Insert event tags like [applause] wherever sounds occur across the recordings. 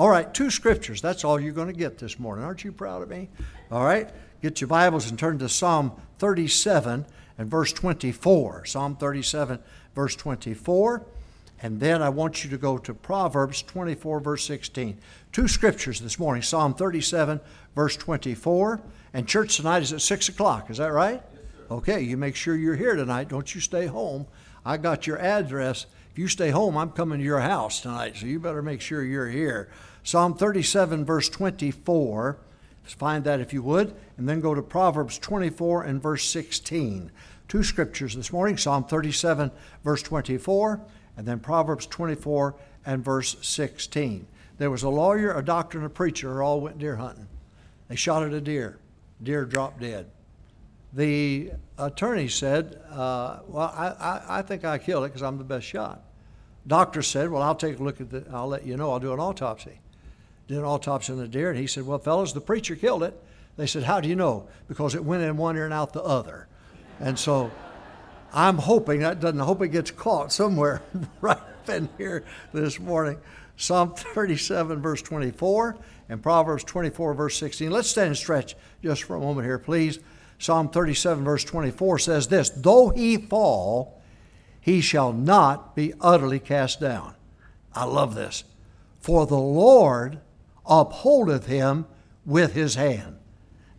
All right, two scriptures. That's all you're going to get this morning. Aren't you proud of me? All right, get your Bibles and turn to Psalm 37 and verse 24. Psalm 37, verse 24. And then I want you to go to Proverbs 24, verse 16. Two scriptures this morning Psalm 37, verse 24. And church tonight is at 6 o'clock. Is that right? Yes, okay, you make sure you're here tonight. Don't you stay home. I got your address. If you stay home, I'm coming to your house tonight, so you better make sure you're here. Psalm 37, verse 24. Find that if you would. And then go to Proverbs 24 and verse 16. Two scriptures this morning Psalm 37, verse 24 and then Proverbs 24 and verse 16. There was a lawyer, a doctor, and a preacher all went deer hunting. They shot at a deer. Deer dropped dead. The attorney said, uh, Well, I, I, I, think I killed it because I'm the best shot. Doctor said, Well, I'll take a look at the, I'll let you know, I'll do an autopsy. Did an autopsy on the deer, and he said, Well, fellas, the preacher killed it. They said, How do you know? Because it went in one ear and out the other. And so I'm hoping that doesn't I hope it gets caught somewhere [laughs] right in here this morning. Psalm 37, verse 24, and Proverbs 24, verse 16. Let's stand and stretch just for a moment here, please. Psalm 37, verse 24 says this Though he fall, he shall not be utterly cast down. I love this. For the Lord upholdeth him with his hand.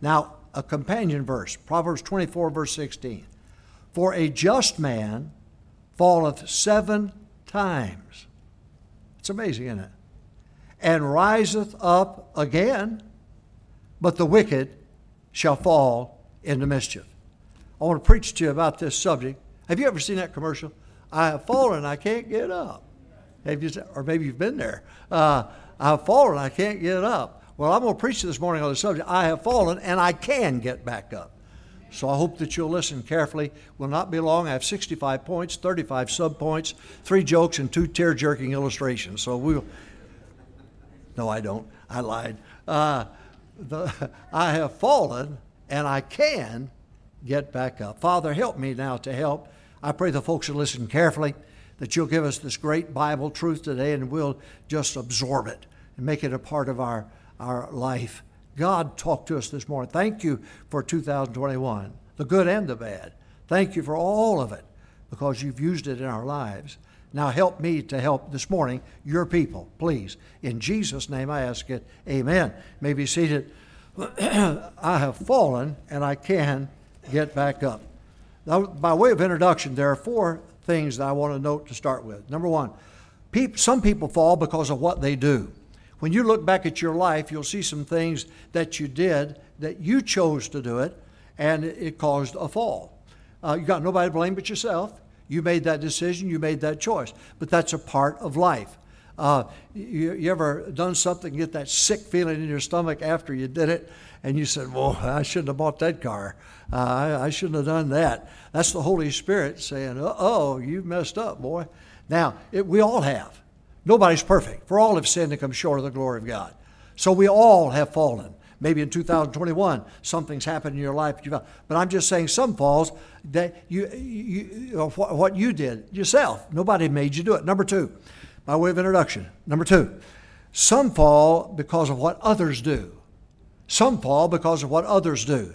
Now, a companion verse, Proverbs 24, verse 16. For a just man falleth seven times. It's amazing, isn't it? And riseth up again, but the wicked shall fall into mischief. I want to preach to you about this subject. Have you ever seen that commercial? I have fallen, I can't get up. Have you, or maybe you've been there. Uh, I have fallen, I can't get up. Well, I'm going to preach this morning on the subject. I have fallen, and I can get back up. So I hope that you'll listen carefully. Will not be long. I have 65 points, 35 subpoints, three jokes, and two tear jerking illustrations. So we'll. No, I don't. I lied. Uh, the, [laughs] I have fallen, and I can get back up. Father, help me now to help. I pray the folks will listen carefully, that you'll give us this great Bible truth today, and we'll just absorb it and make it a part of our, our life. God talked to us this morning. Thank you for 2021, the good and the bad. Thank you for all of it because you've used it in our lives. Now help me to help this morning your people, please. In Jesus' name I ask it. Amen. May be seated. [clears throat] I have fallen and I can get back up. Now, by way of introduction, there are four things that I want to note to start with. Number one, some people fall because of what they do. When you look back at your life, you'll see some things that you did that you chose to do it, and it caused a fall. Uh, you got nobody to blame but yourself. You made that decision, you made that choice. But that's a part of life. Uh, you, you, ever done something, get that sick feeling in your stomach after you did it, and you said, Well, I shouldn't have bought that car. Uh, I, I, shouldn't have done that. That's the Holy Spirit saying, Oh, you messed up, boy. Now, it, we all have. Nobody's perfect. For all have sinned and come short of the glory of God. So we all have fallen. Maybe in 2021 something's happened in your life, but I'm just saying some falls that you, you what you did yourself. Nobody made you do it. Number two, by way of introduction. Number two, some fall because of what others do. Some fall because of what others do.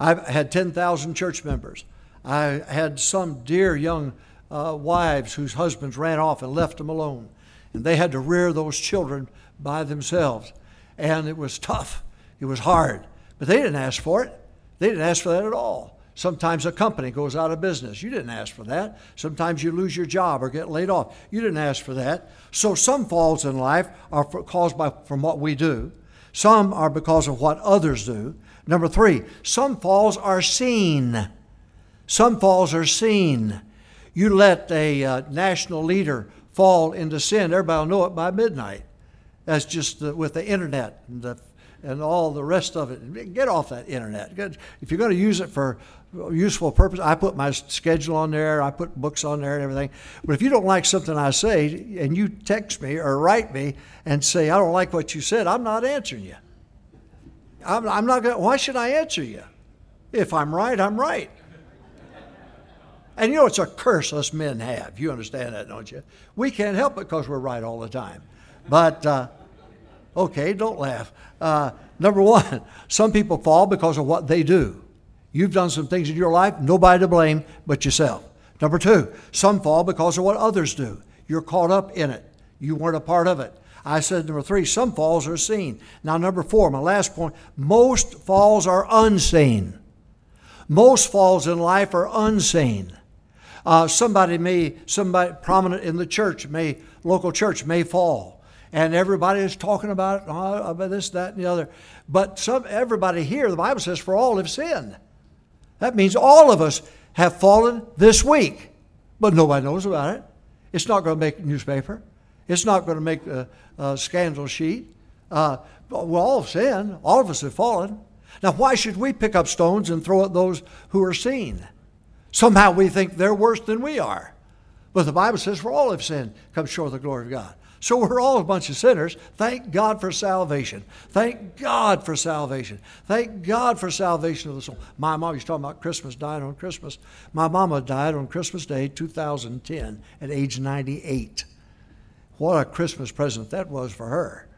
I've had 10,000 church members. I had some dear young uh, wives whose husbands ran off and left them alone and they had to rear those children by themselves. And it was tough, it was hard, but they didn't ask for it. They didn't ask for that at all. Sometimes a company goes out of business. You didn't ask for that. Sometimes you lose your job or get laid off. You didn't ask for that. So some falls in life are caused by from what we do. Some are because of what others do. Number three, some falls are seen. Some falls are seen. You let a uh, national leader fall into sin, everybody will know it by midnight. That's just the, with the internet and, the, and all the rest of it. Get off that internet. If you're going to use it for useful purpose, I put my schedule on there, I put books on there and everything. But if you don't like something I say and you text me or write me and say, I don't like what you said, I'm not answering you. I'm, I'm not going to, why should I answer you? If I'm right, I'm right. And you know, it's a curse us men have. You understand that, don't you? We can't help it because we're right all the time. But, uh, Okay, don't laugh. Uh, number one, [laughs] some people fall because of what they do. You've done some things in your life, nobody to blame but yourself. Number two, some fall because of what others do. You're caught up in it. You weren't a part of it. I said number three, some falls are seen. Now, number four, my last point, most falls are unseen. Most falls in life are unseen. Uh, somebody may, somebody prominent in the church, may local church may fall, and everybody is talking about, oh, about this, that, and the other. But some everybody here, the Bible says, for all have sinned. That means all of us have fallen this week, but nobody knows about it. It's not going to make newspaper. It's not going to make a, a scandal sheet. Uh, we all sinned. All of us have fallen. Now, why should we pick up stones and throw at those who are seen? Somehow we think they're worse than we are. But the Bible says, for all have sinned, come short of the glory of God. So we're all a bunch of sinners. Thank God for salvation. Thank God for salvation. Thank God for salvation of the soul. My mom, was talking about Christmas, died on Christmas. My mama died on Christmas Day, 2010, at age 98. What a Christmas present that was for her.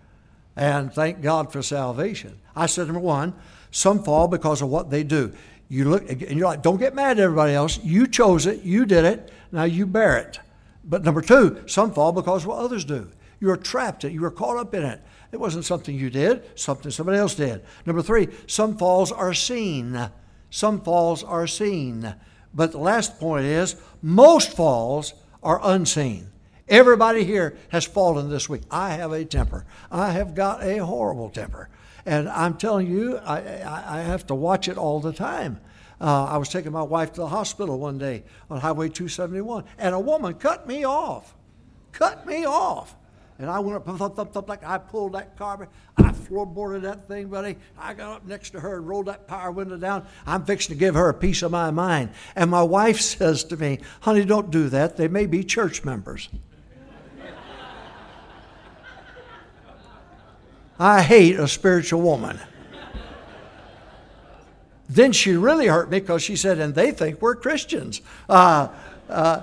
And thank God for salvation. I said, number one, some fall because of what they do. You look and you're like, don't get mad at everybody else. You chose it, you did it, now you bear it. But number two, some fall because what others do. You are trapped in it, you are caught up in it. It wasn't something you did, something somebody else did. Number three, some falls are seen. Some falls are seen. But the last point is most falls are unseen. Everybody here has fallen this week. I have a temper. I have got a horrible temper. And I'm telling you, I, I, I have to watch it all the time. Uh, I was taking my wife to the hospital one day on Highway 271, and a woman cut me off. Cut me off. And I went up, thump, thump, thump, like I pulled that car, I floorboarded that thing, buddy. I got up next to her and rolled that power window down. I'm fixing to give her a piece of my mind. And my wife [laughs] says to me, honey, don't do that. They may be church members. [laughs] I hate a spiritual woman. Then she really hurt me because she said, and they think we're Christians. Uh, uh,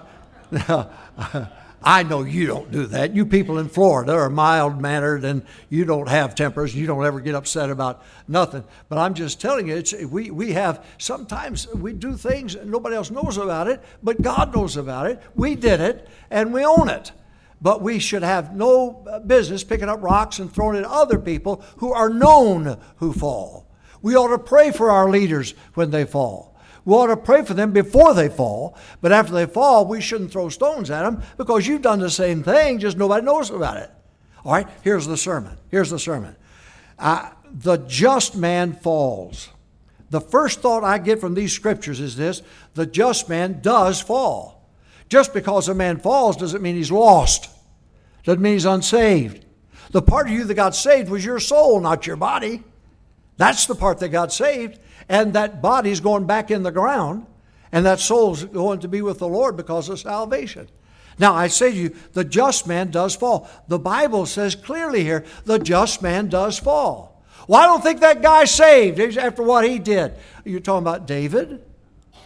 [laughs] I know you don't do that. You people in Florida are mild mannered and you don't have tempers. You don't ever get upset about nothing. But I'm just telling you, it's, we, we have sometimes we do things and nobody else knows about it, but God knows about it. We did it and we own it but we should have no business picking up rocks and throwing it at other people who are known who fall. We ought to pray for our leaders when they fall. We ought to pray for them before they fall, but after they fall, we shouldn't throw stones at them because you've done the same thing, just nobody knows about it. All right, here's the sermon. Here's the sermon. Uh, the just man falls. The first thought I get from these scriptures is this the just man does fall. Just because a man falls doesn't mean he's lost, doesn't mean he's unsaved. The part of you that got saved was your soul, not your body. That's the part that got saved. And that body's going back in the ground, and that soul's going to be with the Lord because of salvation. Now, I say to you, the just man does fall. The Bible says clearly here, the just man does fall. Well, I don't think that guy's saved after what he did. You're talking about David?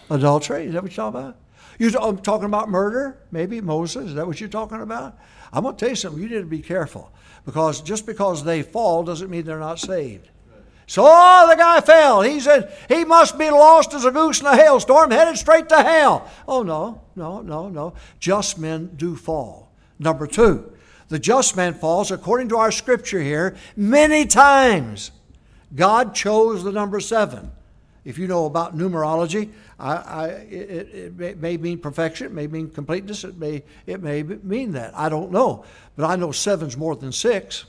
Adultery? Is that what you're talking about? You're talking about murder? Maybe Moses? Is that what you're talking about? I'm going to tell you something. You need to be careful because just because they fall doesn't mean they're not saved. So oh, the guy fell. He said he must be lost as a goose in a hailstorm, headed straight to hell. Oh no, no, no, no. Just men do fall. Number two, the just man falls according to our scripture here many times. God chose the number seven. If you know about numerology, I, I, it, it, may mean perfection, it may mean completeness, it may, it may mean that. I don't know. But I know seven's more than six.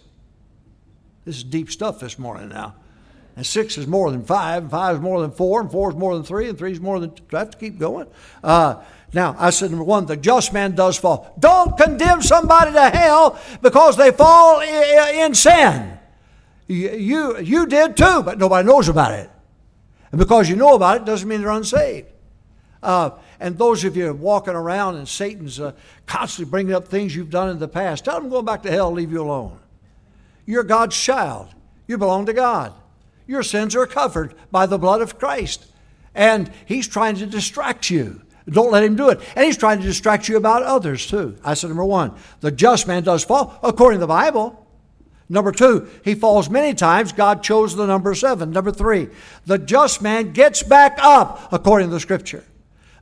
This is deep stuff this morning now. And six is more than five, and five is more than four, and four is more than three, and three is more than. Do I have to keep going? Uh, now, I said number one, the just man does fall. Don't condemn somebody to hell because they fall in sin. You, you, you did too, but nobody knows about it. And because you know about it doesn't mean they're unsaved. Uh, and those of you walking around and Satan's uh, constantly bringing up things you've done in the past, tell them going back to hell, leave you alone. You're God's child. You belong to God. Your sins are covered by the blood of Christ. And He's trying to distract you. Don't let Him do it. And He's trying to distract you about others too. I said, number one, the just man does fall according to the Bible. Number two, he falls many times. God chose the number seven. Number three, the just man gets back up according to the scripture.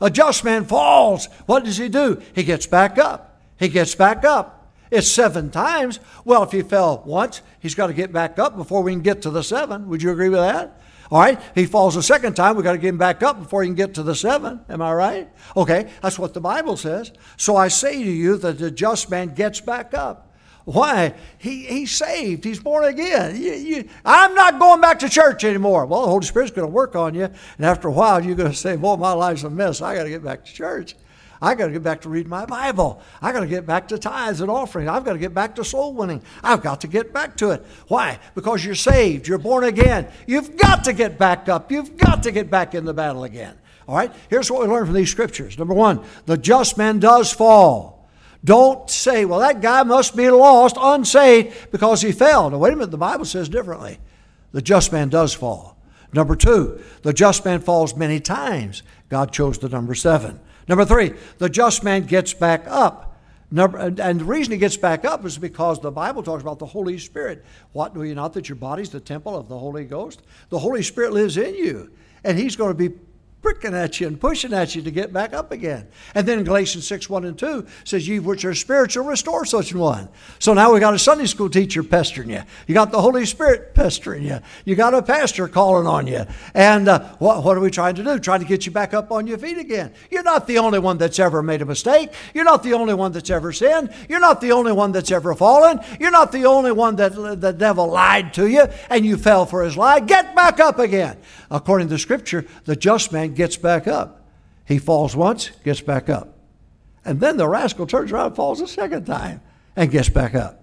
A just man falls. What does he do? He gets back up. He gets back up. It's seven times. Well, if he fell once, he's got to get back up before we can get to the seven. Would you agree with that? All right, he falls a second time. We've got to get him back up before he can get to the seven. Am I right? Okay, that's what the Bible says. So I say to you that the just man gets back up. Why? He, he's saved. He's born again. You, you, I'm not going back to church anymore. Well, the Holy Spirit's going to work on you. And after a while, you're going to say, Boy, my life's a mess. I got to get back to church. I got to get back to reading my Bible. I got to get back to tithes and offerings. I've got to get back to soul winning. I've got to get back to it. Why? Because you're saved. You're born again. You've got to get back up. You've got to get back in the battle again. All right? Here's what we learn from these scriptures. Number one, the just man does fall. Don't say, well, that guy must be lost, unsaved, because he fell. Now, wait a minute, the Bible says differently. The just man does fall. Number two, the just man falls many times. God chose the number seven. Number three, the just man gets back up. Number, and the reason he gets back up is because the Bible talks about the Holy Spirit. What do you not that your body's the temple of the Holy Ghost? The Holy Spirit lives in you, and he's going to be pricking at you and pushing at you to get back up again. And then Galatians 6 1 and 2 says, Ye which are spiritual, restore such an one. So now we got a Sunday school teacher pestering you. You got the Holy Spirit pestering you. You got a pastor calling on you. And uh, what, what are we trying to do? Trying to get you back up on your feet again. You're not the only one that's ever made a mistake. You're not the only one that's ever sinned. You're not the only one that's ever fallen. You're not the only one that the devil lied to you and you fell for his lie. Get back up again. According to Scripture, the just man gets back up. He falls once, gets back up. And then the rascal turns around falls a second time and gets back up.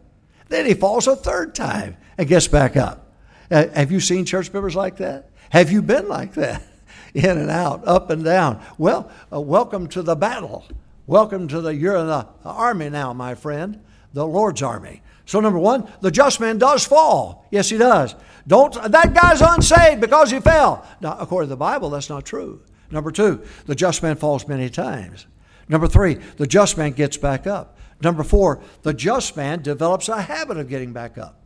Then he falls a third time and gets back up. Uh, have you seen church members like that? Have you been like that? [laughs] In and out, up and down. Well, uh, welcome to the battle. Welcome to the, you're in the army now, my friend, the Lord's army. So, number one, the just man does fall. Yes, he does. Don't, that guy's unsaved because he fell. Now, according to the Bible, that's not true. Number two, the just man falls many times. Number three, the just man gets back up. Number four, the just man develops a habit of getting back up.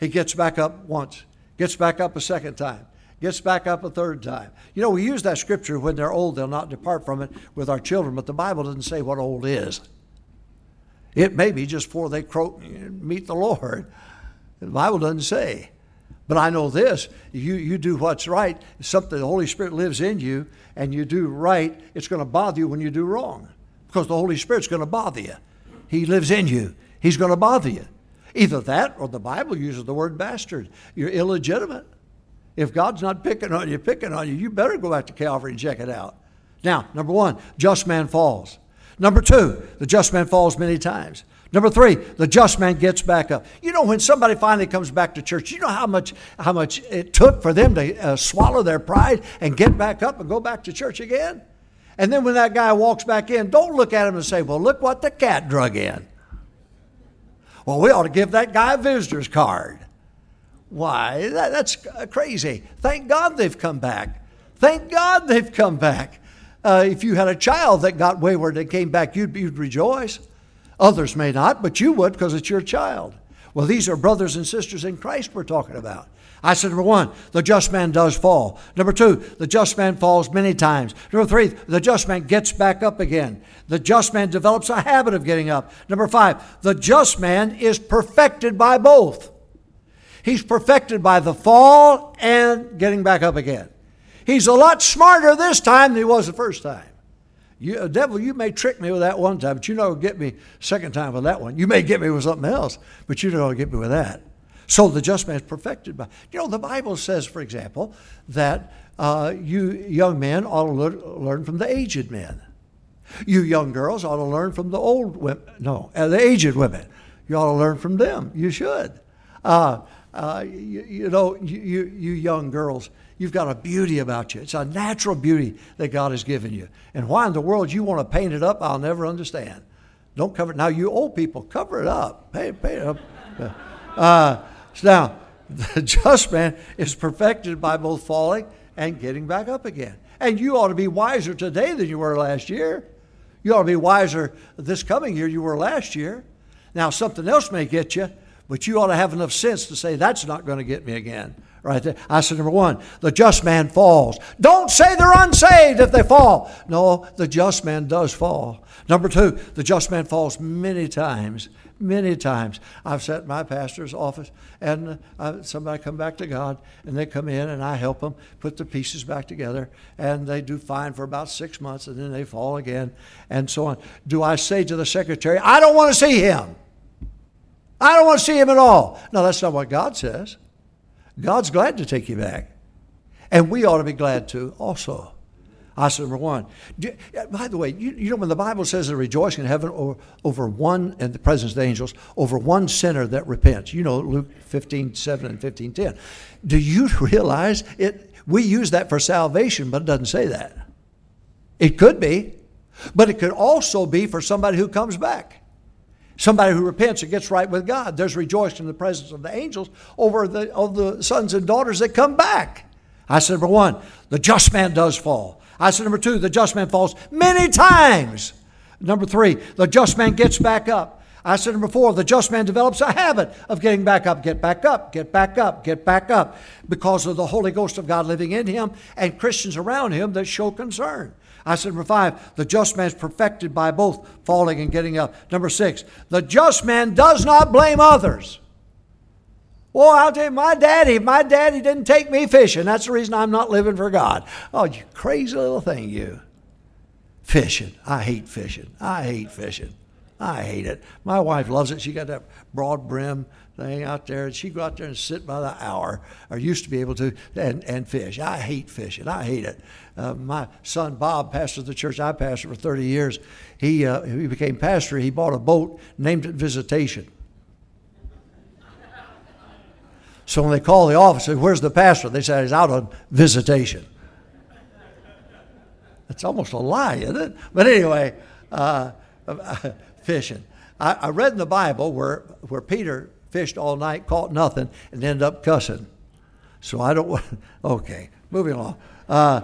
He gets back up once, gets back up a second time, gets back up a third time. You know, we use that scripture when they're old, they'll not depart from it with our children, but the Bible doesn't say what old is. It may be just before they croak meet the Lord. The Bible doesn't say. But I know this you, you do what's right, something the Holy Spirit lives in you, and you do right, it's going to bother you when you do wrong. Because the Holy Spirit's going to bother you. He lives in you, He's going to bother you. Either that or the Bible uses the word bastard. You're illegitimate. If God's not picking on you, picking on you, you better go back to Calvary and check it out. Now, number one, just man falls. Number two, the just man falls many times. Number three, the just man gets back up. You know, when somebody finally comes back to church, you know how much how much it took for them to uh, swallow their pride and get back up and go back to church again. And then when that guy walks back in, don't look at him and say, "Well, look what the cat drug in." Well, we ought to give that guy a visitor's card. Why? That, that's crazy. Thank God they've come back. Thank God they've come back. Uh, if you had a child that got wayward and came back, you'd, you'd rejoice. Others may not, but you would because it's your child. Well, these are brothers and sisters in Christ we're talking about. I said, number one, the just man does fall. Number two, the just man falls many times. Number three, the just man gets back up again. The just man develops a habit of getting up. Number five, the just man is perfected by both. He's perfected by the fall and getting back up again. He's a lot smarter this time than he was the first time. You, uh, devil, you may trick me with that one time, but you know get me second time with that one. You may get me with something else, but you don't get me with that. So the just man is perfected by. You know, the Bible says, for example, that uh, you young men ought to learn from the aged men. You young girls ought to learn from the old women. No, uh, the aged women. You ought to learn from them. You should. Uh, uh you, you, know, you, you young girls, You've got a beauty about you. It's a natural beauty that God has given you. And why in the world you want to paint it up, I'll never understand. Don't cover it. Now, you old people, cover it up. Paint, paint it up. [laughs] Uh, so now, [laughs] the just man is perfected by both falling and getting back up again. And you ought to be wiser today than you were last year. You ought to be wiser this coming year you were last year. Now, something else may get you, But you ought to have enough sense to say, that's not going to get me again. Right there. I said, number one, the just man falls. Don't say they're unsaved if they fall. No, the just man does fall. Number two, the just man falls many times many times. I've sat in my pastor's office and uh, somebody come back to God and they come in and I help them put the pieces back together and they do fine for about six months and then they fall again and so on. Do I say to the secretary, I don't want to see him? I don't want to see him at all. No, that's not what God says. God's glad to take you back. And we ought to be glad to also. Said, number one. By the way, you, you know when the Bible says they're rejoicing in heaven over, over one, in the presence of the angels, over one sinner that repents. You know Luke 15, 7 and 15, 10. Do you [laughs] realize it? We use that for salvation, but it doesn't say that. It could be, but it could also be for somebody who comes back. Somebody who repents and gets right with God. There's rejoicing in the presence of the angels over the, of the sons and daughters that come back. I said, number one, the just man does fall. I said, number two, the just man falls many times. Number three, the just man gets back up. I said number four, the just man develops a habit of getting back up, get back up, get back up, get back up, because of the Holy Ghost of God living in him and Christians around him that show concern. I said number five, the just man is perfected by both falling and getting up. Number six, the just man does not blame others. Well, I'll tell you, my daddy, my daddy didn't take me fishing. That's the reason I'm not living for God. Oh, you crazy little thing, you. Fishing. I hate fishing. I hate fishing. I hate it. My wife loves it. She got that broad brim thing out there, and she go out there and sit by the hour, or used to be able to, and, and fish. I hate fishing. I hate it. Uh, my son Bob pastored the church I pastored for 30 years. He, uh, he became pastor. He bought a boat, named it Visitation. So when they call the office, say, where's the pastor? They say he's out on visitation. It's almost a lie, isn't it? But anyway, uh, [laughs] fishing. I, I, read in the Bible where, where Peter fished all night, caught nothing, and ended up cussing. So I don't want, [laughs] okay, moving along. Uh,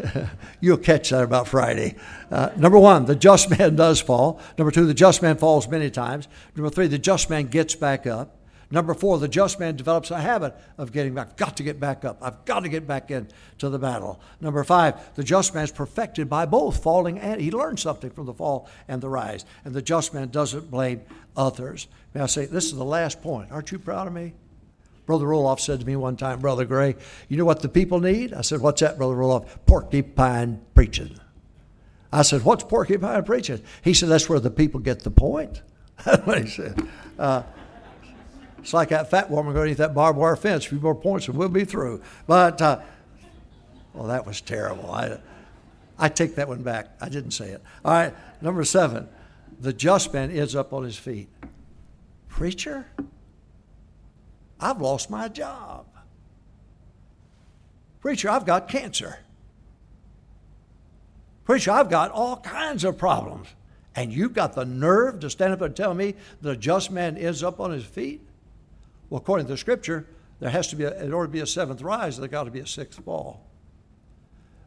[laughs] you'll catch that about Friday. Uh, number one, the just man [laughs] does fall. Number two, the just man falls many times. Number three, the just man gets back up. Number four, the just man develops a habit of getting back. I've got to get back up. I've got to get back into the battle. Number five, the just man is perfected by both falling and he learns something from the fall and the rise. And the just man doesn't blame others. May I say, this is the last point. Aren't you proud of me? Brother Roloff said to me one time, Brother Gray, you know what the people need? I said, What's that, Brother Roloff? Porcupine preaching. I said, What's porcupine preaching? He said, That's where the people get the point. [laughs] That's what he said. Uh, it's like that fat woman going to eat that barbed wire fence. A few more points and we'll be through. But, uh, well, that was terrible. I, I take that one back. I didn't say it. All right, number seven. The just man ends up on his feet. Preacher, I've lost my job. Preacher, I've got cancer. Preacher, I've got all kinds of problems. And you've got the nerve to stand up and tell me the just man ends up on his feet? Well, according to the scripture, there has to be, a, in order to be a seventh rise, there got to be a sixth fall.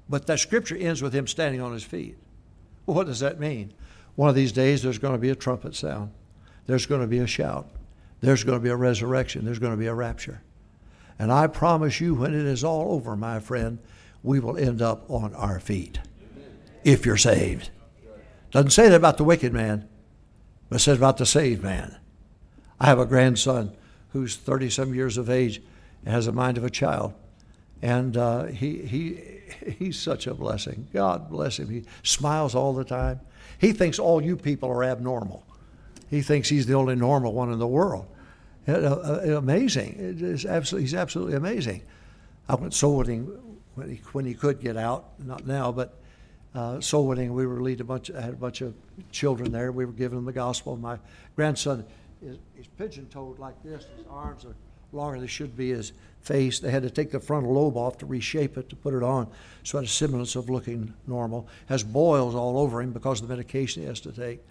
But that scripture ends with him standing on his feet. Well, what does that mean? One of these days, there's going to be a trumpet sound. There's going to be a shout. There's going to be a resurrection. There's going to be a rapture. And I promise you, when it is all over, my friend, we will end up on our feet if you're saved. Doesn't say that about the wicked man, but says about the saved man. I have a grandson who's 30 some years of age and has the mind of a child. And uh, he, he, [laughs] he's such a blessing. God bless him. He smiles all the time. He thinks all you people are abnormal. He thinks he's the only normal one in the world. Uh, uh, amazing. It's absolutely, he's absolutely amazing. I went soul winning when he, when he could get out, not now, but uh, soul winning. We were lead a bunch. Had a bunch of children there. We were giving them the gospel. My grandson is, is pigeon-toed like this. His arms are longer than they should be. His face, they had to take the frontal lobe off to reshape it to put it on, so it had a semblance of looking normal. Has boils all over him because of the medication he has to take.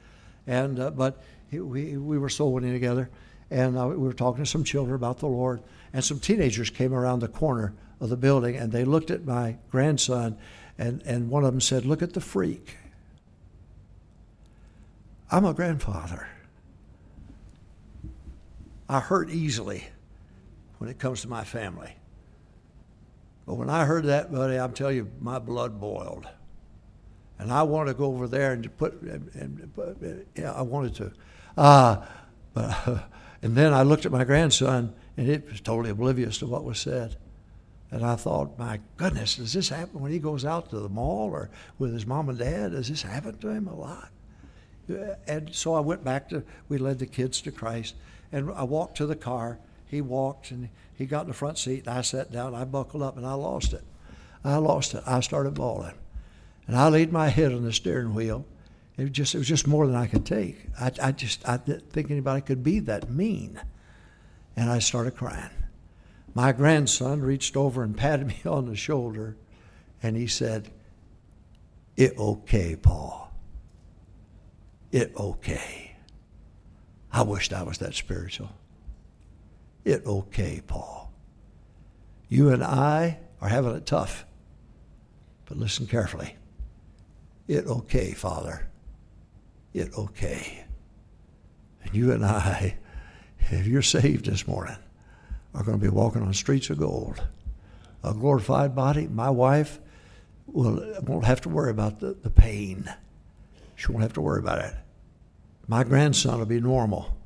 And uh, but he, we we were soul winning together, and uh, we were talking to some children about the Lord, and some teenagers came around the corner of the building, and they looked at my grandson, and and one of them said, "Look at the freak." I'm a grandfather. I hurt easily when it comes to my family. But when I heard that, buddy, I'm telling you, my blood boiled. And I wanted to go over there and put, and, and yeah, I wanted to. Uh, but, [laughs] and then I looked at my grandson, and it was totally oblivious to what was said. And I thought, my goodness, does this happen when he goes out to the mall or with his mom and dad? Does this happen to him a lot? And so I went back to, we led the kids to Christ. And I walked to the car. He walked and he got in the front seat. And I sat down. I buckled up and I lost it. I lost it. I started bawling. And I laid my head on the steering wheel. It was just, it was just more than I could take. I, I just, I didn't think anybody could be that mean. And I started crying. My grandson reached over and patted [laughs] me on the shoulder and he said, It okay, Paul. It okay. I wished I was that spiritual. It okay, Paul. You and I are having it tough. But listen carefully. It okay, Father. It okay. And you and I, if you're saved this morning, are going to be walking on streets of gold. A glorified body. My wife will, won't have to worry about the, the pain. She won't have to worry about it. My grandson will be normal.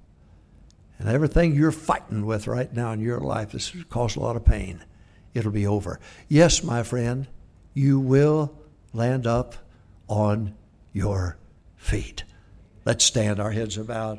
And everything you're fighting with right now in your life that's caused a lot of pain, it'll be over. Yes, my friend, you will land up on your feet. Let's stand, our heads about.